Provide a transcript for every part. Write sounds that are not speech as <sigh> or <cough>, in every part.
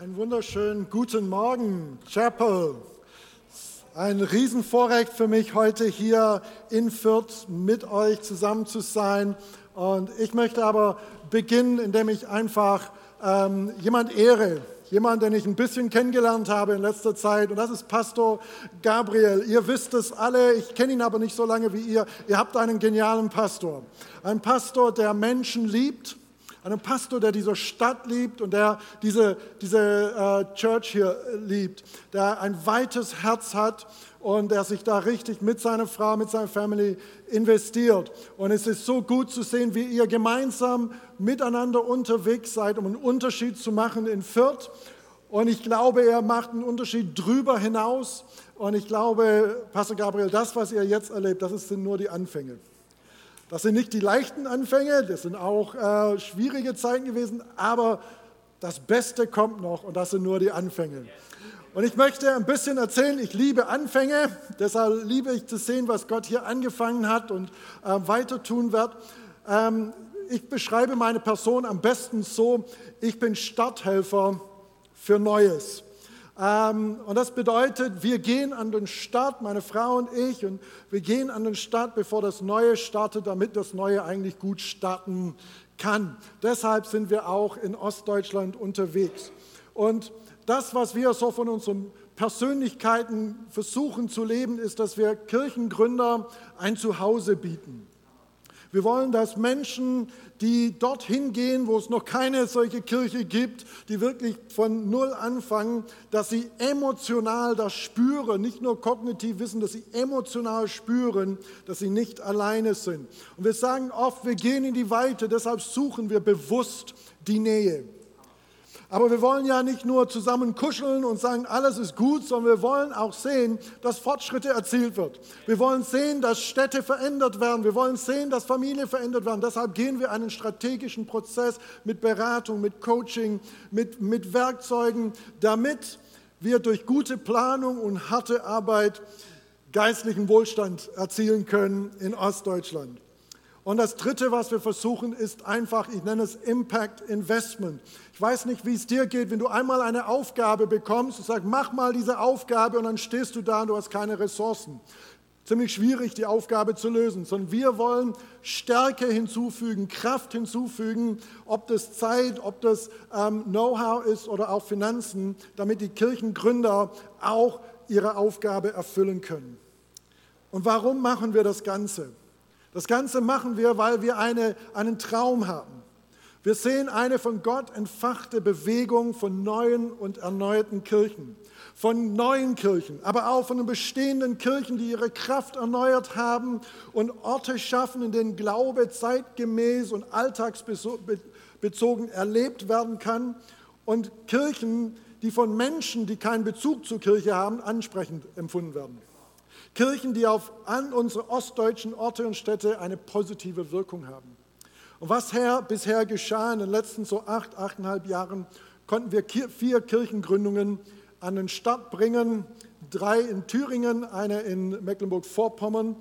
Einen wunderschönen guten Morgen, Chapel. Ein Riesenvorrecht für mich, heute hier in Fürth mit euch zusammen zu sein. Und ich möchte aber beginnen, indem ich einfach ähm, jemand ehre, jemand, den ich ein bisschen kennengelernt habe in letzter Zeit. Und das ist Pastor Gabriel. Ihr wisst es alle, ich kenne ihn aber nicht so lange wie ihr. Ihr habt einen genialen Pastor. Ein Pastor, der Menschen liebt einem Pastor, der diese Stadt liebt und der diese, diese äh, Church hier liebt, der ein weites Herz hat und der sich da richtig mit seiner Frau, mit seiner Family investiert. Und es ist so gut zu sehen, wie ihr gemeinsam miteinander unterwegs seid, um einen Unterschied zu machen in Fürth. Und ich glaube, er macht einen Unterschied drüber hinaus. Und ich glaube, Pastor Gabriel, das, was ihr jetzt erlebt, das sind nur die Anfänge. Das sind nicht die leichten Anfänge, das sind auch äh, schwierige Zeiten gewesen, aber das Beste kommt noch und das sind nur die Anfänge. Und ich möchte ein bisschen erzählen, ich liebe Anfänge, deshalb liebe ich zu sehen, was Gott hier angefangen hat und äh, weiter tun wird. Ähm, ich beschreibe meine Person am besten so, ich bin Starthelfer für Neues. Ähm, und das bedeutet, wir gehen an den Start, meine Frau und ich, und wir gehen an den Start, bevor das Neue startet, damit das Neue eigentlich gut starten kann. Deshalb sind wir auch in Ostdeutschland unterwegs. Und das, was wir so von unseren Persönlichkeiten versuchen zu leben, ist, dass wir Kirchengründer ein Zuhause bieten. Wir wollen, dass Menschen, die dorthin gehen, wo es noch keine solche Kirche gibt, die wirklich von Null anfangen, dass sie emotional das spüren, nicht nur kognitiv wissen, dass sie emotional spüren, dass sie nicht alleine sind. Und wir sagen oft, wir gehen in die Weite, deshalb suchen wir bewusst die Nähe. Aber wir wollen ja nicht nur zusammen kuscheln und sagen, alles ist gut, sondern wir wollen auch sehen, dass Fortschritte erzielt wird. Wir wollen sehen, dass Städte verändert werden. Wir wollen sehen, dass Familien verändert werden. Deshalb gehen wir einen strategischen Prozess mit Beratung, mit Coaching, mit, mit Werkzeugen, damit wir durch gute Planung und harte Arbeit geistlichen Wohlstand erzielen können in Ostdeutschland. Und das Dritte, was wir versuchen, ist einfach, ich nenne es Impact Investment. Ich weiß nicht, wie es dir geht, wenn du einmal eine Aufgabe bekommst und sagst, mach mal diese Aufgabe und dann stehst du da und du hast keine Ressourcen. Ziemlich schwierig, die Aufgabe zu lösen, sondern wir wollen Stärke hinzufügen, Kraft hinzufügen, ob das Zeit, ob das ähm, Know-how ist oder auch Finanzen, damit die Kirchengründer auch ihre Aufgabe erfüllen können. Und warum machen wir das Ganze? Das Ganze machen wir, weil wir eine, einen Traum haben. Wir sehen eine von Gott entfachte Bewegung von neuen und erneuerten Kirchen, von neuen Kirchen, aber auch von den bestehenden Kirchen, die ihre Kraft erneuert haben und Orte schaffen, in denen Glaube zeitgemäß und alltagsbezogen erlebt werden kann und Kirchen, die von Menschen, die keinen Bezug zur Kirche haben, ansprechend empfunden werden. Kirchen, die auf an unsere ostdeutschen Orte und Städte eine positive Wirkung haben. Und was her, bisher geschah in den letzten so acht, achteinhalb Jahren, konnten wir vier Kirchengründungen an den Start bringen. Drei in Thüringen, eine in Mecklenburg-Vorpommern.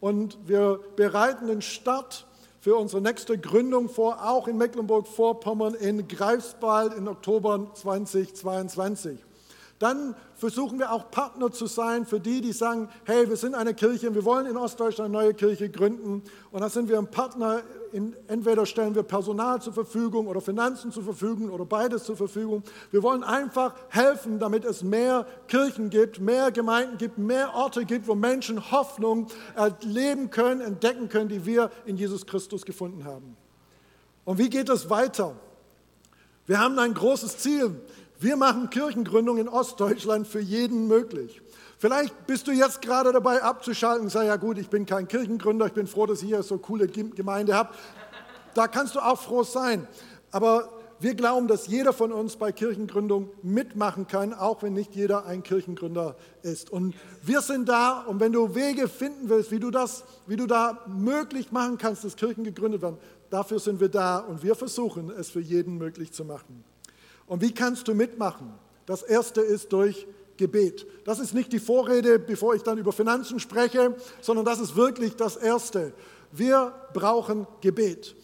Und wir bereiten den Start für unsere nächste Gründung vor, auch in Mecklenburg-Vorpommern in Greifswald im Oktober 2022. Dann versuchen wir auch Partner zu sein für die, die sagen, hey, wir sind eine Kirche und wir wollen in Ostdeutschland eine neue Kirche gründen. Und dann sind wir ein Partner, in, entweder stellen wir Personal zur Verfügung oder Finanzen zur Verfügung oder beides zur Verfügung. Wir wollen einfach helfen, damit es mehr Kirchen gibt, mehr Gemeinden gibt, mehr Orte gibt, wo Menschen Hoffnung erleben können, entdecken können, die wir in Jesus Christus gefunden haben. Und wie geht es weiter? Wir haben ein großes Ziel. Wir machen Kirchengründung in Ostdeutschland für jeden möglich. Vielleicht bist du jetzt gerade dabei abzuschalten und sagst, ja gut, ich bin kein Kirchengründer, ich bin froh, dass hier so coole Gemeinde habe. Da kannst du auch froh sein. Aber wir glauben, dass jeder von uns bei Kirchengründung mitmachen kann, auch wenn nicht jeder ein Kirchengründer ist. Und wir sind da und wenn du Wege finden willst, wie du das, wie du da möglich machen kannst, dass Kirchen gegründet werden, dafür sind wir da und wir versuchen es für jeden möglich zu machen. Und wie kannst du mitmachen? Das erste ist durch Gebet. Das ist nicht die Vorrede, bevor ich dann über Finanzen spreche, sondern das ist wirklich das erste. Wir brauchen Gebet.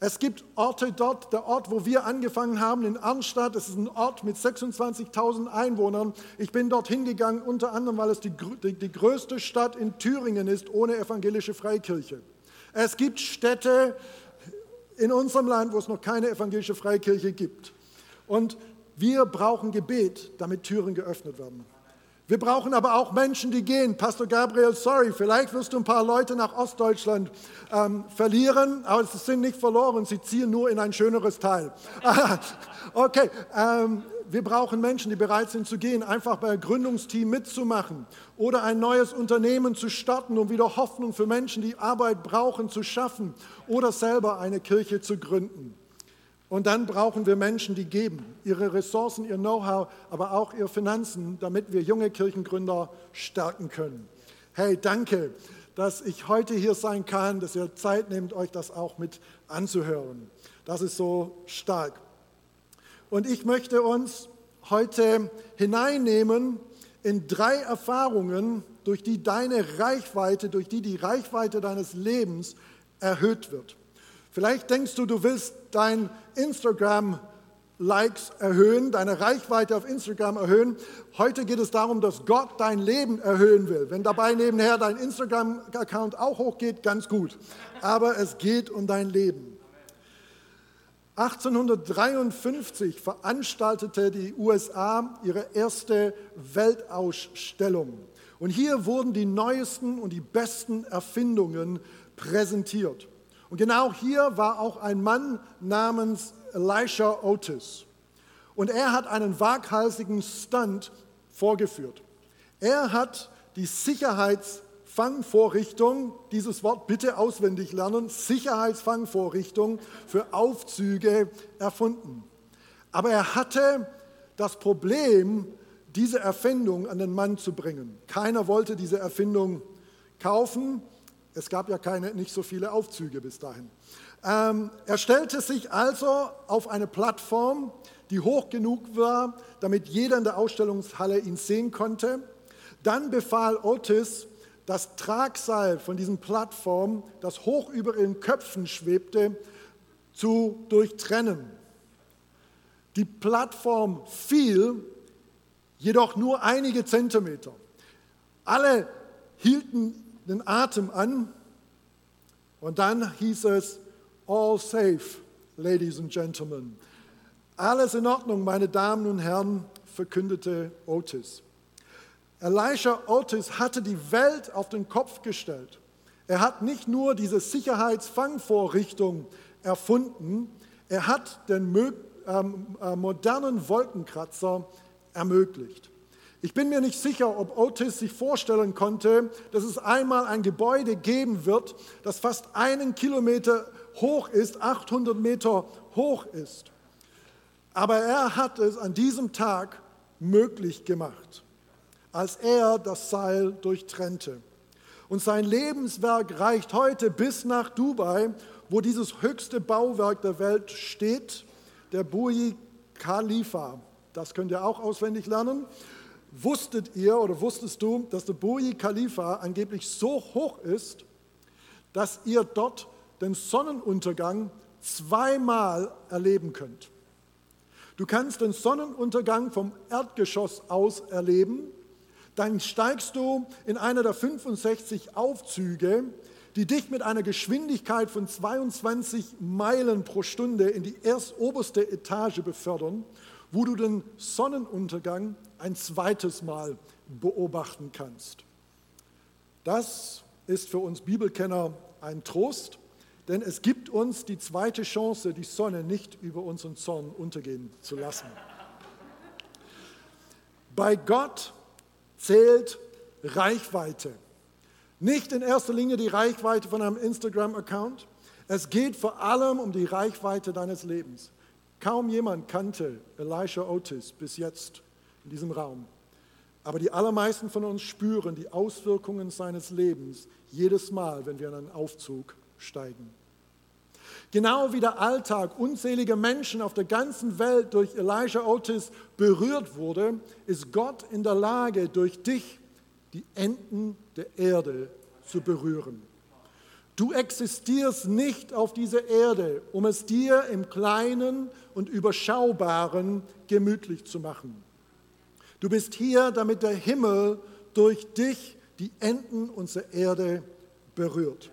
Es gibt Orte dort, der Ort, wo wir angefangen haben, in Arnstadt, das ist ein Ort mit 26.000 Einwohnern. Ich bin dort hingegangen, unter anderem, weil es die, die, die größte Stadt in Thüringen ist, ohne evangelische Freikirche. Es gibt Städte in unserem Land, wo es noch keine evangelische Freikirche gibt. Und wir brauchen Gebet, damit Türen geöffnet werden. Wir brauchen aber auch Menschen, die gehen. Pastor Gabriel, sorry, vielleicht wirst du ein paar Leute nach Ostdeutschland ähm, verlieren, aber sie sind nicht verloren, sie ziehen nur in ein schöneres Teil. <laughs> okay, ähm, wir brauchen Menschen, die bereit sind zu gehen, einfach bei Gründungsteam mitzumachen oder ein neues Unternehmen zu starten, um wieder Hoffnung für Menschen, die Arbeit brauchen, zu schaffen oder selber eine Kirche zu gründen. Und dann brauchen wir Menschen, die geben, ihre Ressourcen, ihr Know-how, aber auch ihre Finanzen, damit wir junge Kirchengründer stärken können. Hey, danke, dass ich heute hier sein kann, dass ihr Zeit nehmt, euch das auch mit anzuhören. Das ist so stark. Und ich möchte uns heute hineinnehmen in drei Erfahrungen, durch die deine Reichweite, durch die die Reichweite deines Lebens erhöht wird. Vielleicht denkst du, du willst dein Instagram Likes erhöhen, deine Reichweite auf Instagram erhöhen. Heute geht es darum, dass Gott dein Leben erhöhen will. Wenn dabei nebenher dein Instagram-Account auch hochgeht, ganz gut. Aber es geht um dein Leben. 1853 veranstaltete die USA ihre erste Weltausstellung. Und hier wurden die neuesten und die besten Erfindungen präsentiert. Und genau hier war auch ein Mann namens Elisha Otis. Und er hat einen waghalsigen Stunt vorgeführt. Er hat die Sicherheitsfangvorrichtung, dieses Wort bitte auswendig lernen, Sicherheitsfangvorrichtung für Aufzüge erfunden. Aber er hatte das Problem, diese Erfindung an den Mann zu bringen. Keiner wollte diese Erfindung kaufen es gab ja keine, nicht so viele Aufzüge bis dahin. Ähm, er stellte sich also auf eine Plattform, die hoch genug war, damit jeder in der Ausstellungshalle ihn sehen konnte. Dann befahl Otis, das Tragseil von diesen Plattformen, das hoch über ihren Köpfen schwebte, zu durchtrennen. Die Plattform fiel, jedoch nur einige Zentimeter. Alle hielten den Atem an und dann hieß es, all safe, ladies and gentlemen. Alles in Ordnung, meine Damen und Herren, verkündete Otis. Elisha Otis hatte die Welt auf den Kopf gestellt. Er hat nicht nur diese Sicherheitsfangvorrichtung erfunden, er hat den ähm, äh, modernen Wolkenkratzer ermöglicht. Ich bin mir nicht sicher, ob Otis sich vorstellen konnte, dass es einmal ein Gebäude geben wird, das fast einen Kilometer hoch ist, 800 Meter hoch ist. Aber er hat es an diesem Tag möglich gemacht, als er das Seil durchtrennte. Und sein Lebenswerk reicht heute bis nach Dubai, wo dieses höchste Bauwerk der Welt steht, der Burj Khalifa. Das könnt ihr auch auswendig lernen. Wusstet ihr oder wusstest du, dass der Burj Khalifa angeblich so hoch ist, dass ihr dort den Sonnenuntergang zweimal erleben könnt? Du kannst den Sonnenuntergang vom Erdgeschoss aus erleben. Dann steigst du in einer der 65 Aufzüge, die dich mit einer Geschwindigkeit von 22 Meilen pro Stunde in die erst oberste Etage befördern, wo du den Sonnenuntergang ein zweites Mal beobachten kannst. Das ist für uns Bibelkenner ein Trost, denn es gibt uns die zweite Chance, die Sonne nicht über unseren Zorn untergehen zu lassen. Bei Gott zählt Reichweite. Nicht in erster Linie die Reichweite von einem Instagram-Account. Es geht vor allem um die Reichweite deines Lebens. Kaum jemand kannte Elisha Otis bis jetzt in diesem Raum. Aber die allermeisten von uns spüren die Auswirkungen seines Lebens jedes Mal, wenn wir in einen Aufzug steigen. Genau wie der Alltag unzähliger Menschen auf der ganzen Welt durch Elijah Otis berührt wurde, ist Gott in der Lage, durch dich die Enden der Erde zu berühren. Du existierst nicht auf dieser Erde, um es dir im Kleinen und Überschaubaren gemütlich zu machen. Du bist hier, damit der Himmel durch dich die Enden unserer Erde berührt.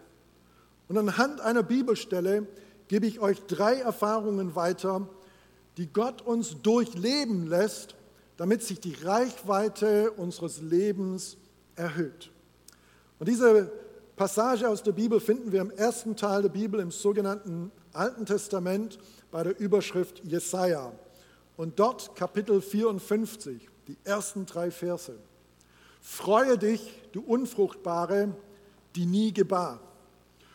Und anhand einer Bibelstelle gebe ich euch drei Erfahrungen weiter, die Gott uns durchleben lässt, damit sich die Reichweite unseres Lebens erhöht. Und diese Passage aus der Bibel finden wir im ersten Teil der Bibel im sogenannten Alten Testament bei der Überschrift Jesaja. Und dort Kapitel 54, die ersten drei Verse. Freue dich, du Unfruchtbare, die nie gebar.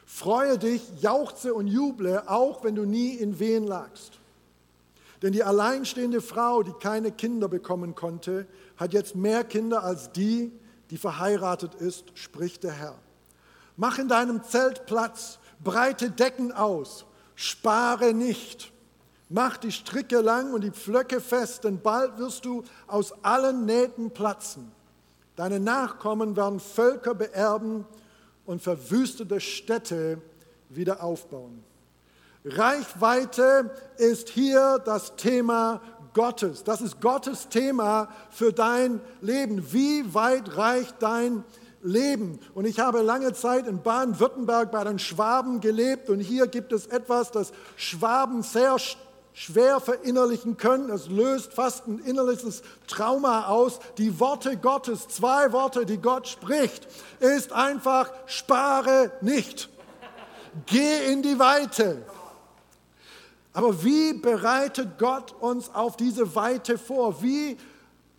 Freue dich, jauchze und juble, auch wenn du nie in Wehen lagst. Denn die alleinstehende Frau, die keine Kinder bekommen konnte, hat jetzt mehr Kinder als die, die verheiratet ist, spricht der Herr. Mach in deinem Zelt Platz, breite Decken aus, spare nicht. Mach die Stricke lang und die Pflöcke fest, denn bald wirst du aus allen Nähten platzen. Deine Nachkommen werden Völker beerben und verwüstete Städte wieder aufbauen. Reichweite ist hier das Thema Gottes. Das ist Gottes Thema für dein Leben. Wie weit reicht dein Leben? Leben. Und ich habe lange Zeit in Baden-Württemberg bei den Schwaben gelebt und hier gibt es etwas, das Schwaben sehr schwer verinnerlichen können. Es löst fast ein innerliches Trauma aus. Die Worte Gottes, zwei Worte, die Gott spricht, ist einfach, spare nicht. Geh in die Weite. Aber wie bereitet Gott uns auf diese Weite vor? Wie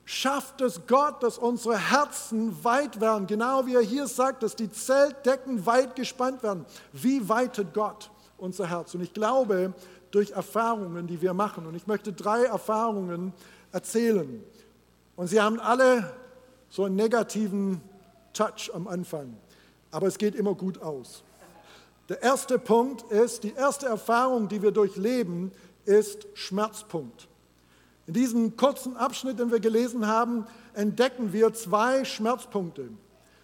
schafft es Gott, dass unsere Herzen weit werden, genau wie er hier sagt, dass die Zeltdecken weit gespannt werden. Wie weitet Gott unser Herz? Und ich glaube, durch Erfahrungen, die wir machen. Und ich möchte drei Erfahrungen erzählen. Und sie haben alle so einen negativen Touch am Anfang. Aber es geht immer gut aus. Der erste Punkt ist, die erste Erfahrung, die wir durchleben, ist Schmerzpunkt. In diesem kurzen Abschnitt, den wir gelesen haben, entdecken wir zwei Schmerzpunkte.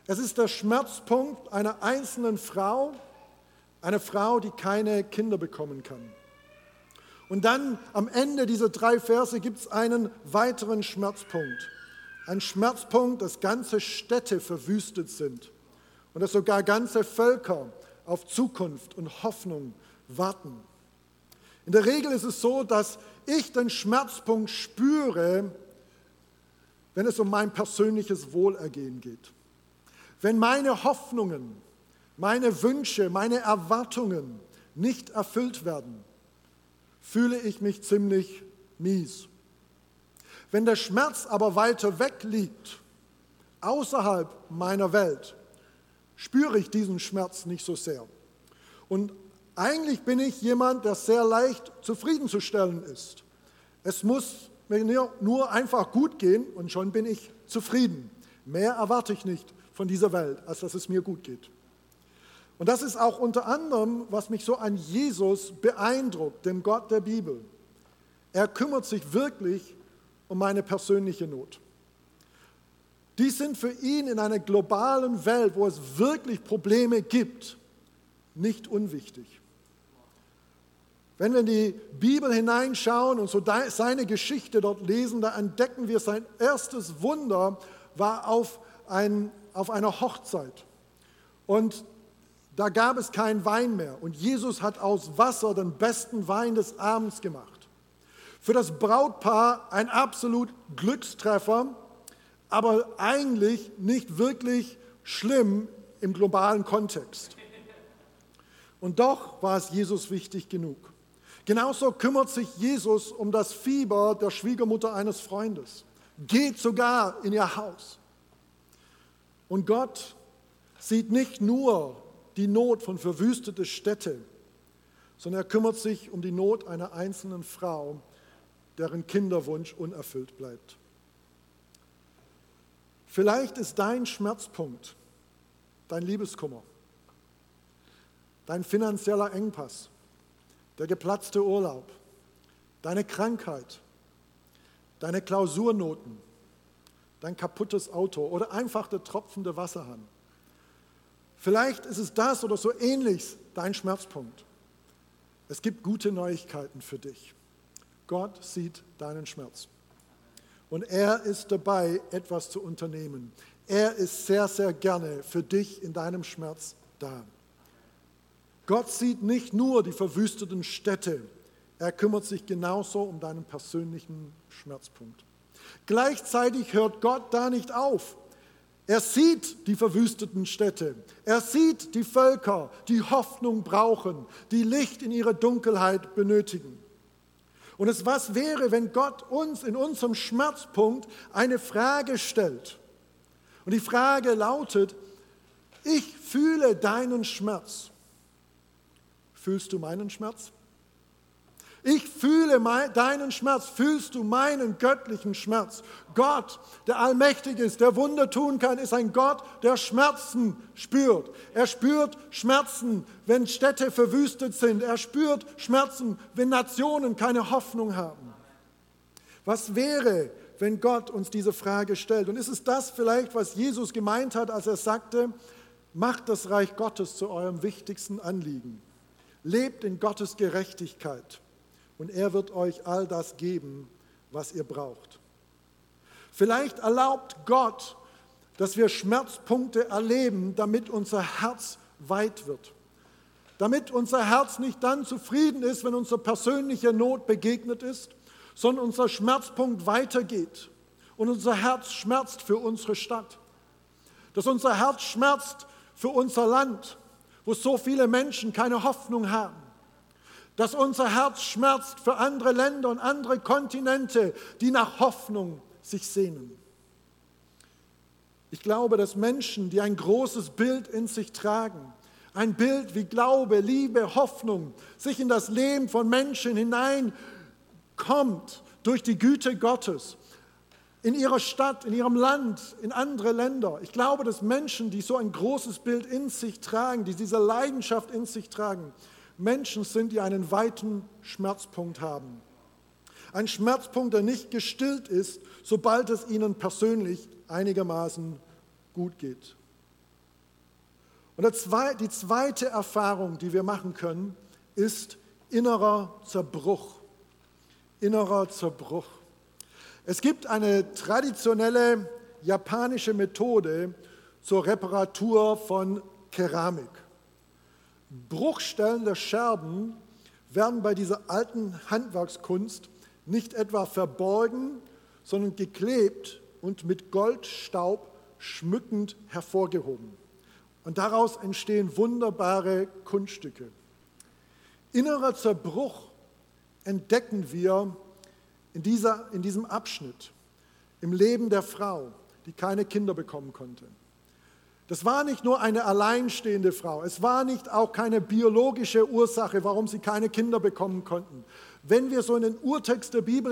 Es ist der Schmerzpunkt einer einzelnen Frau, eine Frau, die keine Kinder bekommen kann. Und dann am Ende dieser drei Verse gibt es einen weiteren Schmerzpunkt. Ein Schmerzpunkt, dass ganze Städte verwüstet sind und dass sogar ganze Völker auf Zukunft und Hoffnung warten. In der Regel ist es so, dass ich den Schmerzpunkt spüre, wenn es um mein persönliches Wohlergehen geht. Wenn meine Hoffnungen, meine Wünsche, meine Erwartungen nicht erfüllt werden, fühle ich mich ziemlich mies. Wenn der Schmerz aber weiter weg liegt, außerhalb meiner Welt, spüre ich diesen Schmerz nicht so sehr. Und eigentlich bin ich jemand, der sehr leicht zufriedenzustellen ist. Es muss mir nur einfach gut gehen und schon bin ich zufrieden. Mehr erwarte ich nicht von dieser Welt, als dass es mir gut geht. Und das ist auch unter anderem, was mich so an Jesus beeindruckt, dem Gott der Bibel. Er kümmert sich wirklich um meine persönliche Not. Die sind für ihn in einer globalen Welt, wo es wirklich Probleme gibt, nicht unwichtig. Wenn wir in die Bibel hineinschauen und so seine Geschichte dort lesen, da entdecken wir, sein erstes Wunder war auf, ein, auf einer Hochzeit. Und da gab es keinen Wein mehr. Und Jesus hat aus Wasser den besten Wein des Abends gemacht. Für das Brautpaar ein absolut Glückstreffer, aber eigentlich nicht wirklich schlimm im globalen Kontext. Und doch war es Jesus wichtig genug. Genauso kümmert sich Jesus um das Fieber der Schwiegermutter eines Freundes, geht sogar in ihr Haus. Und Gott sieht nicht nur die Not von verwüsteten Städten, sondern er kümmert sich um die Not einer einzelnen Frau, deren Kinderwunsch unerfüllt bleibt. Vielleicht ist dein Schmerzpunkt dein Liebeskummer, dein finanzieller Engpass, der geplatzte Urlaub, deine Krankheit, deine Klausurnoten, dein kaputtes Auto oder einfach der tropfende Wasserhahn. Vielleicht ist es das oder so ähnlich dein Schmerzpunkt. Es gibt gute Neuigkeiten für dich. Gott sieht deinen Schmerz. Und er ist dabei, etwas zu unternehmen. Er ist sehr, sehr gerne für dich in deinem Schmerz da. Gott sieht nicht nur die verwüsteten Städte, er kümmert sich genauso um deinen persönlichen Schmerzpunkt. Gleichzeitig hört Gott da nicht auf. Er sieht die verwüsteten Städte. Er sieht die Völker, die Hoffnung brauchen, die Licht in ihrer Dunkelheit benötigen. Und es was wäre, wenn Gott uns in unserem Schmerzpunkt eine Frage stellt? Und die Frage lautet, ich fühle deinen Schmerz. Fühlst du meinen Schmerz? Ich fühle mein, deinen Schmerz. Fühlst du meinen göttlichen Schmerz? Gott, der allmächtig ist, der Wunder tun kann, ist ein Gott, der Schmerzen spürt. Er spürt Schmerzen, wenn Städte verwüstet sind. Er spürt Schmerzen, wenn Nationen keine Hoffnung haben. Was wäre, wenn Gott uns diese Frage stellt? Und ist es das vielleicht, was Jesus gemeint hat, als er sagte, macht das Reich Gottes zu eurem wichtigsten Anliegen. Lebt in Gottes Gerechtigkeit und er wird euch all das geben, was ihr braucht. Vielleicht erlaubt Gott, dass wir Schmerzpunkte erleben, damit unser Herz weit wird. Damit unser Herz nicht dann zufrieden ist, wenn unsere persönliche Not begegnet ist, sondern unser Schmerzpunkt weitergeht und unser Herz schmerzt für unsere Stadt. Dass unser Herz schmerzt für unser Land, wo so viele Menschen keine Hoffnung haben dass unser Herz schmerzt für andere Länder und andere Kontinente, die nach Hoffnung sich sehnen. Ich glaube, dass Menschen, die ein großes Bild in sich tragen, ein Bild wie Glaube, Liebe, Hoffnung, sich in das Leben von Menschen hineinkommt durch die Güte Gottes, in ihrer Stadt, in ihrem Land, in andere Länder. Ich glaube, dass Menschen, die so ein großes Bild in sich tragen, die diese Leidenschaft in sich tragen, Menschen sind, die einen weiten Schmerzpunkt haben. Ein Schmerzpunkt, der nicht gestillt ist, sobald es ihnen persönlich einigermaßen gut geht. Und die zweite Erfahrung, die wir machen können, ist innerer Zerbruch. Innerer Zerbruch. Es gibt eine traditionelle japanische Methode zur Reparatur von Keramik. Bruchstellen der Scherben werden bei dieser alten Handwerkskunst nicht etwa verborgen, sondern geklebt und mit Goldstaub schmückend hervorgehoben. Und daraus entstehen wunderbare Kunststücke. Innerer Zerbruch entdecken wir in, dieser, in diesem Abschnitt im Leben der Frau, die keine Kinder bekommen konnte. Das war nicht nur eine alleinstehende Frau, es war nicht auch keine biologische Ursache, warum sie keine Kinder bekommen konnten. Wenn wir so in den Urtext der Bibel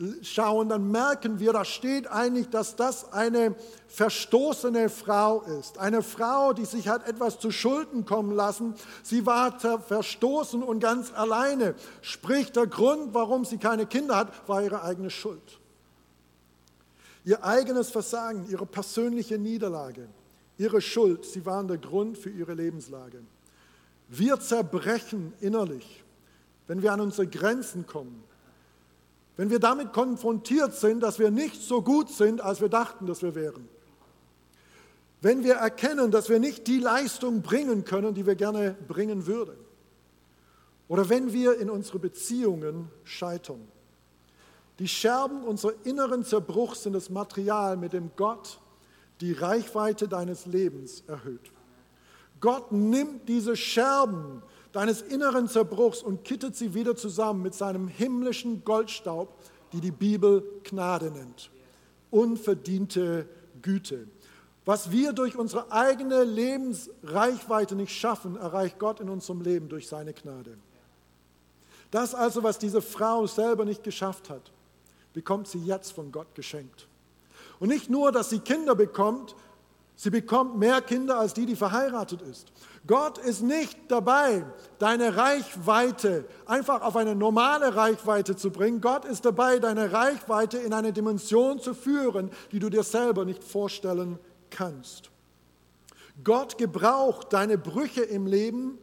hineinschauen, dann merken wir, da steht eigentlich, dass das eine verstoßene Frau ist. Eine Frau, die sich hat etwas zu Schulden kommen lassen. Sie war verstoßen und ganz alleine. Sprich, der Grund, warum sie keine Kinder hat, war ihre eigene Schuld. Ihr eigenes Versagen, ihre persönliche Niederlage ihre Schuld, sie waren der Grund für ihre Lebenslage. Wir zerbrechen innerlich, wenn wir an unsere Grenzen kommen, wenn wir damit konfrontiert sind, dass wir nicht so gut sind, als wir dachten, dass wir wären. Wenn wir erkennen, dass wir nicht die Leistung bringen können, die wir gerne bringen würden. Oder wenn wir in unsere Beziehungen scheitern. Die Scherben unserer inneren Zerbruchs sind das Material, mit dem Gott die Reichweite deines Lebens erhöht. Gott nimmt diese Scherben deines inneren Zerbruchs und kittet sie wieder zusammen mit seinem himmlischen Goldstaub, die die Bibel Gnade nennt. Unverdiente Güte. Was wir durch unsere eigene Lebensreichweite nicht schaffen, erreicht Gott in unserem Leben durch seine Gnade. Das also, was diese Frau selber nicht geschafft hat, bekommt sie jetzt von Gott geschenkt. Und nicht nur, dass sie Kinder bekommt, sie bekommt mehr Kinder als die, die verheiratet ist. Gott ist nicht dabei, deine Reichweite einfach auf eine normale Reichweite zu bringen. Gott ist dabei, deine Reichweite in eine Dimension zu führen, die du dir selber nicht vorstellen kannst. Gott gebraucht deine Brüche im Leben,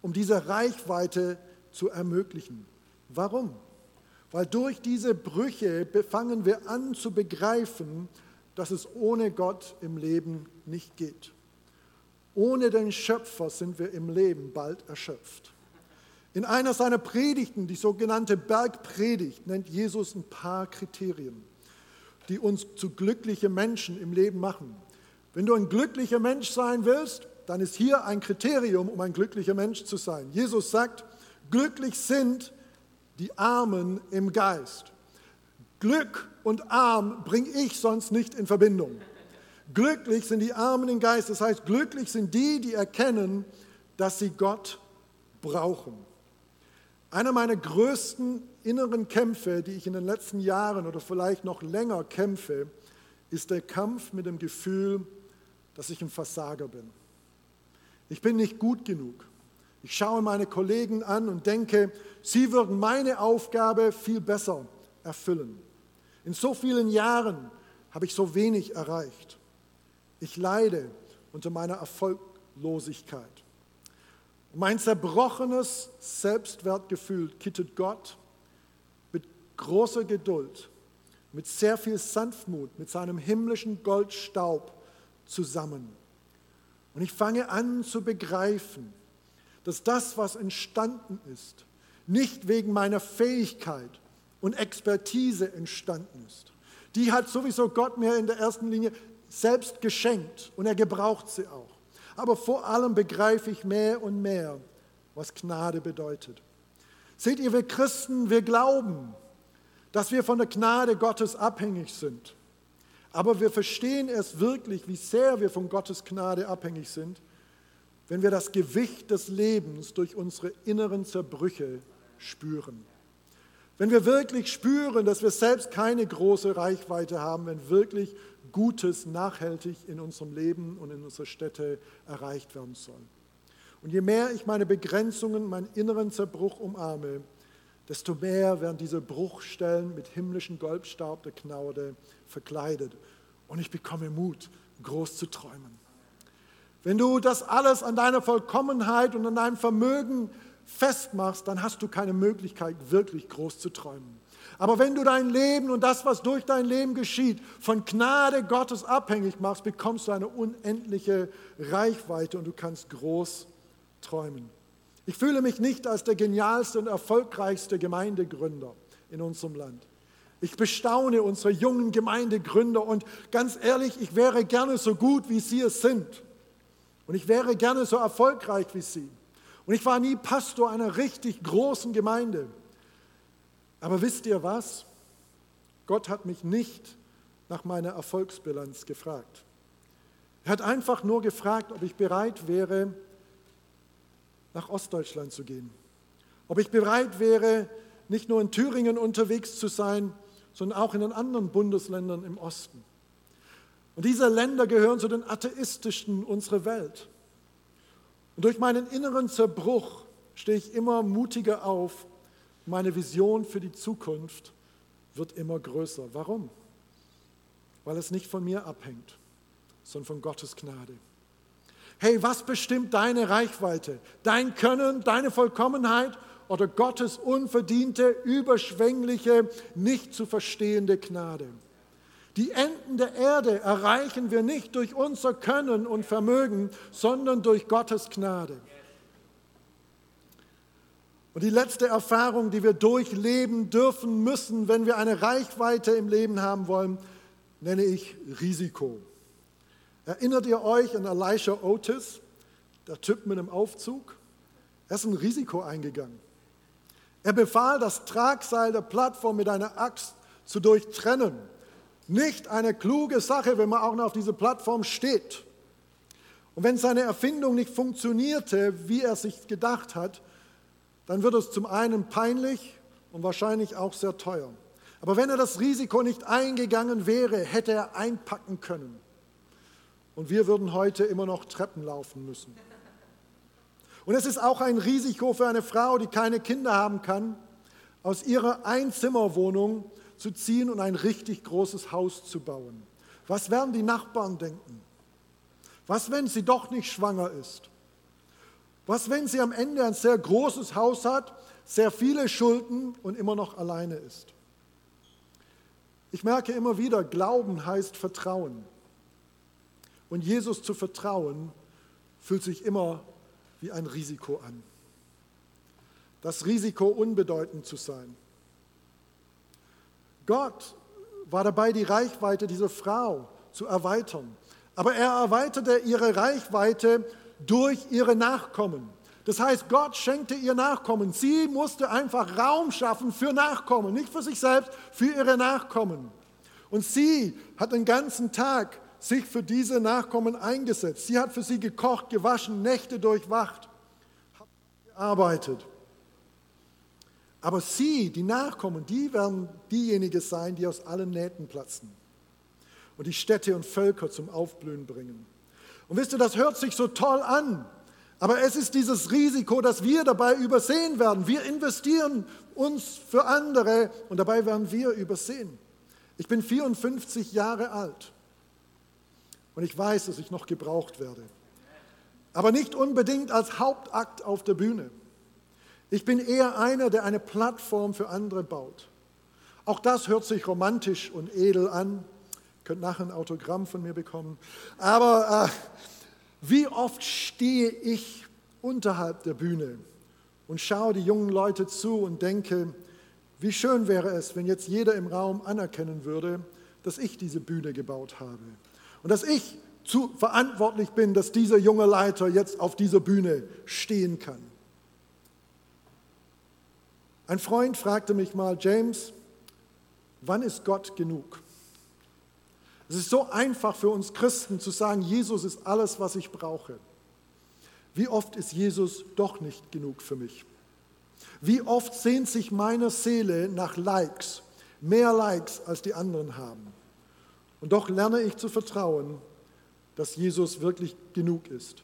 um diese Reichweite zu ermöglichen. Warum? Weil durch diese Brüche fangen wir an zu begreifen, dass es ohne Gott im Leben nicht geht. Ohne den Schöpfer sind wir im Leben bald erschöpft. In einer seiner Predigten, die sogenannte Bergpredigt, nennt Jesus ein paar Kriterien, die uns zu glücklichen Menschen im Leben machen. Wenn du ein glücklicher Mensch sein willst, dann ist hier ein Kriterium, um ein glücklicher Mensch zu sein. Jesus sagt, glücklich sind die Armen im Geist. Glück und arm bringe ich sonst nicht in Verbindung. Glücklich sind die Armen im Geist, das heißt, glücklich sind die, die erkennen, dass sie Gott brauchen. Einer meiner größten inneren Kämpfe, die ich in den letzten Jahren oder vielleicht noch länger kämpfe, ist der Kampf mit dem Gefühl, dass ich ein Versager bin. Ich bin nicht gut genug. Ich schaue meine Kollegen an und denke, sie würden meine Aufgabe viel besser erfüllen. In so vielen Jahren habe ich so wenig erreicht. Ich leide unter meiner Erfolglosigkeit. Mein zerbrochenes Selbstwertgefühl kittet Gott mit großer Geduld, mit sehr viel Sanftmut, mit seinem himmlischen Goldstaub zusammen. Und ich fange an zu begreifen, dass das, was entstanden ist, nicht wegen meiner Fähigkeit und Expertise entstanden ist. Die hat sowieso Gott mir in der ersten Linie selbst geschenkt und er gebraucht sie auch. Aber vor allem begreife ich mehr und mehr, was Gnade bedeutet. Seht ihr, wir Christen, wir glauben, dass wir von der Gnade Gottes abhängig sind. Aber wir verstehen erst wirklich, wie sehr wir von Gottes Gnade abhängig sind, wenn wir das Gewicht des Lebens durch unsere inneren Zerbrüche spüren. Wenn wir wirklich spüren, dass wir selbst keine große Reichweite haben, wenn wirklich Gutes nachhaltig in unserem Leben und in unserer Städte erreicht werden soll. Und je mehr ich meine Begrenzungen, meinen inneren Zerbruch umarme, desto mehr werden diese Bruchstellen mit himmlischen Goldstaub der Gnade verkleidet. Und ich bekomme Mut, groß zu träumen. Wenn du das alles an deiner Vollkommenheit und an deinem Vermögen festmachst, dann hast du keine Möglichkeit, wirklich groß zu träumen. Aber wenn du dein Leben und das, was durch dein Leben geschieht, von Gnade Gottes abhängig machst, bekommst du eine unendliche Reichweite und du kannst groß träumen. Ich fühle mich nicht als der genialste und erfolgreichste Gemeindegründer in unserem Land. Ich bestaune unsere jungen Gemeindegründer und ganz ehrlich, ich wäre gerne so gut, wie sie es sind. Und ich wäre gerne so erfolgreich wie sie. Und ich war nie Pastor einer richtig großen Gemeinde. Aber wisst ihr was? Gott hat mich nicht nach meiner Erfolgsbilanz gefragt. Er hat einfach nur gefragt, ob ich bereit wäre, nach Ostdeutschland zu gehen. Ob ich bereit wäre, nicht nur in Thüringen unterwegs zu sein, sondern auch in den anderen Bundesländern im Osten. Und diese Länder gehören zu den atheistischsten unserer Welt. Und durch meinen inneren Zerbruch stehe ich immer mutiger auf meine Vision für die Zukunft wird immer größer. Warum? Weil es nicht von mir abhängt, sondern von Gottes Gnade. Hey, was bestimmt deine Reichweite? Dein Können, deine Vollkommenheit oder Gottes unverdiente, überschwängliche, nicht zu verstehende Gnade? Die Enden der Erde erreichen wir nicht durch unser Können und Vermögen, sondern durch Gottes Gnade. Und die letzte Erfahrung, die wir durchleben dürfen müssen, wenn wir eine Reichweite im Leben haben wollen, nenne ich Risiko. Erinnert ihr euch an Elisha Otis, der Typ mit dem Aufzug? Er ist ein Risiko eingegangen. Er befahl, das Tragseil der Plattform mit einer Axt zu durchtrennen. Nicht eine kluge Sache, wenn man auch noch auf dieser Plattform steht. Und wenn seine Erfindung nicht funktionierte, wie er sich gedacht hat, dann wird es zum einen peinlich und wahrscheinlich auch sehr teuer. Aber wenn er das Risiko nicht eingegangen wäre, hätte er einpacken können. Und wir würden heute immer noch Treppen laufen müssen. Und es ist auch ein Risiko für eine Frau, die keine Kinder haben kann, aus ihrer Einzimmerwohnung zu ziehen und ein richtig großes Haus zu bauen. Was werden die Nachbarn denken? Was, wenn sie doch nicht schwanger ist? Was, wenn sie am Ende ein sehr großes Haus hat, sehr viele Schulden und immer noch alleine ist? Ich merke immer wieder, Glauben heißt Vertrauen. Und Jesus zu vertrauen, fühlt sich immer wie ein Risiko an. Das Risiko, unbedeutend zu sein. Gott war dabei, die Reichweite dieser Frau zu erweitern. Aber er erweiterte ihre Reichweite durch ihre Nachkommen. Das heißt, Gott schenkte ihr Nachkommen. Sie musste einfach Raum schaffen für Nachkommen, nicht für sich selbst, für ihre Nachkommen. Und sie hat den ganzen Tag sich für diese Nachkommen eingesetzt. Sie hat für sie gekocht, gewaschen, Nächte durchwacht, gearbeitet. Aber sie, die Nachkommen, die werden diejenigen sein, die aus allen Nähten platzen und die Städte und Völker zum Aufblühen bringen. Und wisst ihr, das hört sich so toll an, aber es ist dieses Risiko, das wir dabei übersehen werden. Wir investieren uns für andere und dabei werden wir übersehen. Ich bin 54 Jahre alt und ich weiß, dass ich noch gebraucht werde. Aber nicht unbedingt als Hauptakt auf der Bühne. Ich bin eher einer, der eine Plattform für andere baut. Auch das hört sich romantisch und edel an. Könnt nachher ein Autogramm von mir bekommen. Aber äh, wie oft stehe ich unterhalb der Bühne und schaue die jungen Leute zu und denke, wie schön wäre es, wenn jetzt jeder im Raum anerkennen würde, dass ich diese Bühne gebaut habe und dass ich zu verantwortlich bin, dass dieser junge Leiter jetzt auf dieser Bühne stehen kann. Ein Freund fragte mich mal, James, wann ist Gott genug? Es ist so einfach für uns Christen zu sagen, Jesus ist alles, was ich brauche. Wie oft ist Jesus doch nicht genug für mich? Wie oft sehnt sich meine Seele nach Likes, mehr Likes als die anderen haben? Und doch lerne ich zu vertrauen, dass Jesus wirklich genug ist.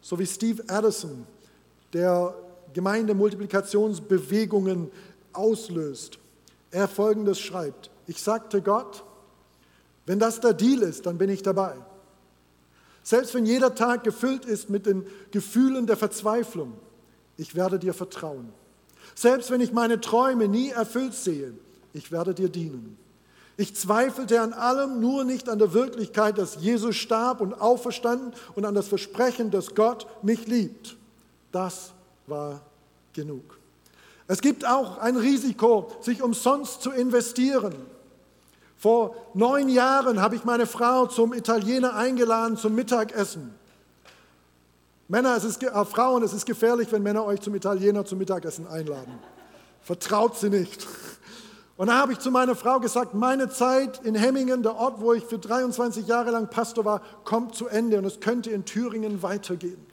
So wie Steve Addison, der Gemeindemultiplikationsbewegungen auslöst. Er folgendes schreibt, ich sagte Gott, wenn das der Deal ist, dann bin ich dabei. Selbst wenn jeder Tag gefüllt ist mit den Gefühlen der Verzweiflung, ich werde dir vertrauen. Selbst wenn ich meine Träume nie erfüllt sehe, ich werde dir dienen. Ich zweifelte an allem, nur nicht an der Wirklichkeit, dass Jesus starb und auferstanden und an das Versprechen, dass Gott mich liebt. Das war genug. Es gibt auch ein Risiko, sich umsonst zu investieren. Vor neun Jahren habe ich meine Frau zum Italiener eingeladen zum Mittagessen. Männer, es ist, äh, Frauen, es ist gefährlich, wenn Männer euch zum Italiener zum Mittagessen einladen. Vertraut sie nicht. Und da habe ich zu meiner Frau gesagt, meine Zeit in Hemmingen, der Ort, wo ich für 23 Jahre lang Pastor war, kommt zu Ende und es könnte in Thüringen weitergehen.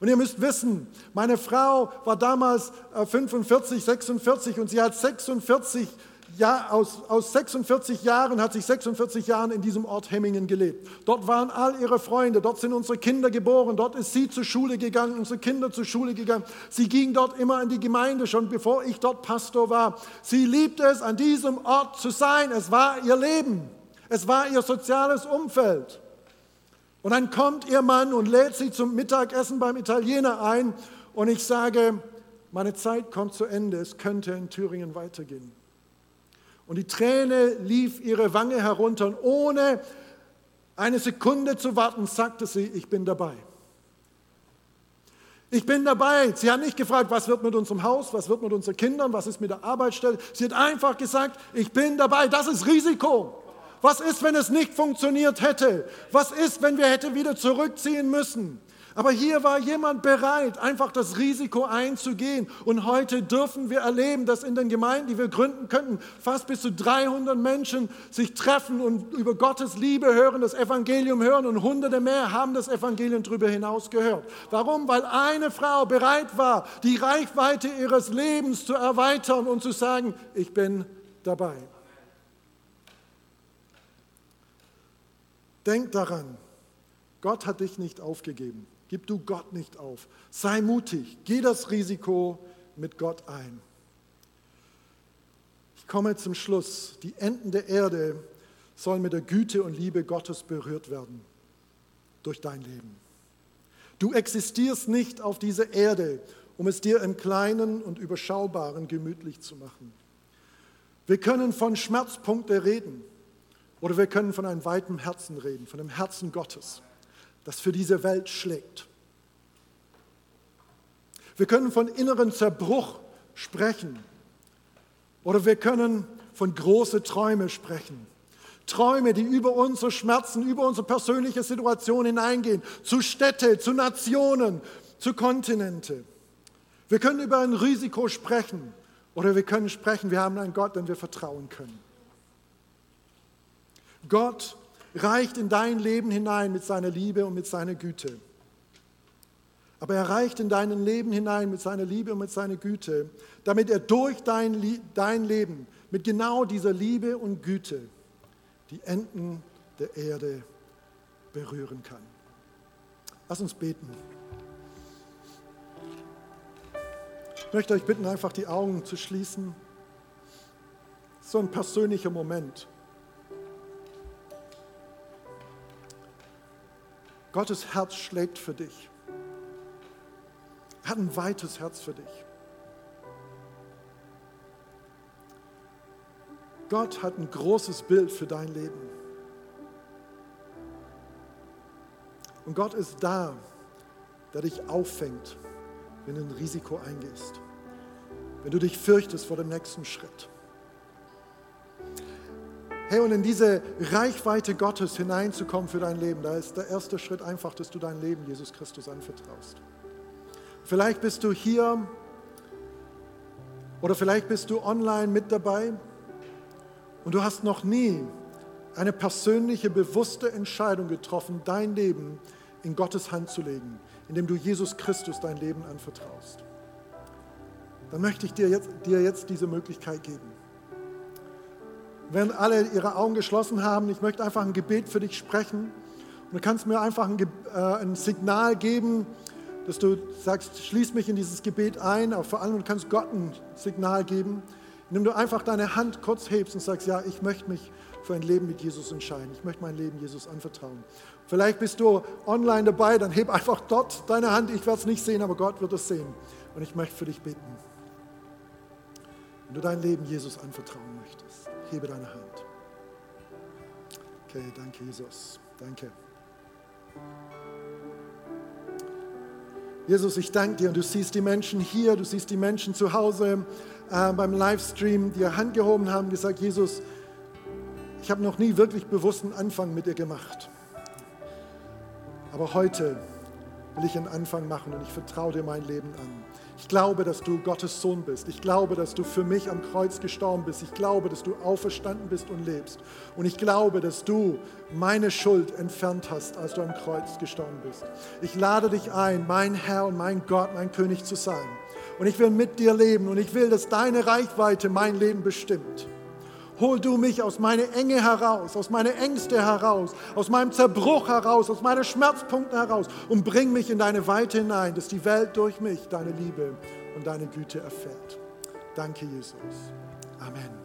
Und ihr müsst wissen, meine Frau war damals 45, äh, 46 und sie hat 46 ja, aus, aus 46 Jahren, hat sich 46 Jahren in diesem Ort Hemmingen gelebt. Dort waren all ihre Freunde, dort sind unsere Kinder geboren, dort ist sie zur Schule gegangen, unsere Kinder zur Schule gegangen. Sie ging dort immer in die Gemeinde, schon bevor ich dort Pastor war. Sie liebte es, an diesem Ort zu sein. Es war ihr Leben, es war ihr soziales Umfeld. Und dann kommt ihr Mann und lädt sie zum Mittagessen beim Italiener ein und ich sage, meine Zeit kommt zu Ende, es könnte in Thüringen weitergehen. Und die Träne lief ihre Wange herunter und ohne eine Sekunde zu warten, sagte sie, ich bin dabei. Ich bin dabei. Sie hat nicht gefragt, was wird mit unserem Haus, was wird mit unseren Kindern, was ist mit der Arbeitsstelle. Sie hat einfach gesagt, ich bin dabei. Das ist Risiko. Was ist, wenn es nicht funktioniert hätte? Was ist, wenn wir hätten wieder zurückziehen müssen? Aber hier war jemand bereit, einfach das Risiko einzugehen. Und heute dürfen wir erleben, dass in den Gemeinden, die wir gründen könnten, fast bis zu 300 Menschen sich treffen und über Gottes Liebe hören, das Evangelium hören und Hunderte mehr haben das Evangelium darüber hinaus gehört. Warum? Weil eine Frau bereit war, die Reichweite ihres Lebens zu erweitern und zu sagen, ich bin dabei. Denk daran, Gott hat dich nicht aufgegeben. Gib du Gott nicht auf. Sei mutig. Geh das Risiko mit Gott ein. Ich komme zum Schluss. Die Enden der Erde sollen mit der Güte und Liebe Gottes berührt werden. durch dein Leben. Du existierst nicht auf dieser Erde, um es dir im Kleinen und Überschaubaren gemütlich zu machen. Wir können von Schmerzpunkten reden oder wir können von einem weiten Herzen reden, von dem Herzen Gottes, das für diese Welt schlägt. Wir können von inneren Zerbruch sprechen oder wir können von großen Träumen sprechen. Träume, die über unsere Schmerzen, über unsere persönliche Situation hineingehen, zu Städte, zu Nationen, zu Kontinente. Wir können über ein Risiko sprechen oder wir können sprechen, wir haben einen Gott, den wir vertrauen können. Gott reicht in dein Leben hinein mit seiner Liebe und mit seiner Güte. Aber er reicht in dein Leben hinein mit seiner Liebe und mit seiner Güte, damit er durch dein, dein Leben mit genau dieser Liebe und Güte die Enden der Erde berühren kann. Lass uns beten. Ich möchte euch bitten, einfach die Augen zu schließen. So ein persönlicher Moment. Gottes Herz schlägt für dich. Er hat ein weites Herz für dich. Gott hat ein großes Bild für dein Leben. Und Gott ist da, der dich auffängt, wenn du ein Risiko eingehst, wenn du dich fürchtest vor dem nächsten Schritt. Hey, und in diese Reichweite Gottes hineinzukommen für dein Leben, da ist der erste Schritt einfach, dass du dein Leben Jesus Christus anvertraust. Vielleicht bist du hier oder vielleicht bist du online mit dabei und du hast noch nie eine persönliche, bewusste Entscheidung getroffen, dein Leben in Gottes Hand zu legen, indem du Jesus Christus dein Leben anvertraust. Dann möchte ich dir jetzt, dir jetzt diese Möglichkeit geben. Wenn alle ihre Augen geschlossen haben, ich möchte einfach ein Gebet für dich sprechen. Und du kannst mir einfach ein, äh, ein Signal geben, dass du sagst, schließ mich in dieses Gebet ein, aber vor allem du kannst Gott ein Signal geben, indem du einfach deine Hand kurz hebst und sagst, ja, ich möchte mich für ein Leben mit Jesus entscheiden. Ich möchte mein Leben Jesus anvertrauen. Vielleicht bist du online dabei, dann heb einfach dort deine Hand. Ich werde es nicht sehen, aber Gott wird es sehen. Und ich möchte für dich beten. Wenn du dein Leben Jesus anvertrauen möchtest, hebe deine Hand. Okay, danke Jesus. Danke. Jesus, ich danke dir und du siehst die Menschen hier, du siehst die Menschen zu Hause äh, beim Livestream, die ihre Hand gehoben haben, gesagt, Jesus, ich habe noch nie wirklich bewussten Anfang mit dir gemacht. Aber heute will ich einen Anfang machen und ich vertraue dir mein Leben an. Ich glaube, dass du Gottes Sohn bist. Ich glaube, dass du für mich am Kreuz gestorben bist. Ich glaube, dass du auferstanden bist und lebst. Und ich glaube, dass du meine Schuld entfernt hast, als du am Kreuz gestorben bist. Ich lade dich ein, mein Herr und mein Gott, mein König zu sein. Und ich will mit dir leben und ich will, dass deine Reichweite mein Leben bestimmt. Hol du mich aus meiner Enge heraus, aus meiner Ängste heraus, aus meinem Zerbruch heraus, aus meinen Schmerzpunkten heraus und bring mich in deine Weite hinein, dass die Welt durch mich deine Liebe und deine Güte erfährt. Danke, Jesus. Amen.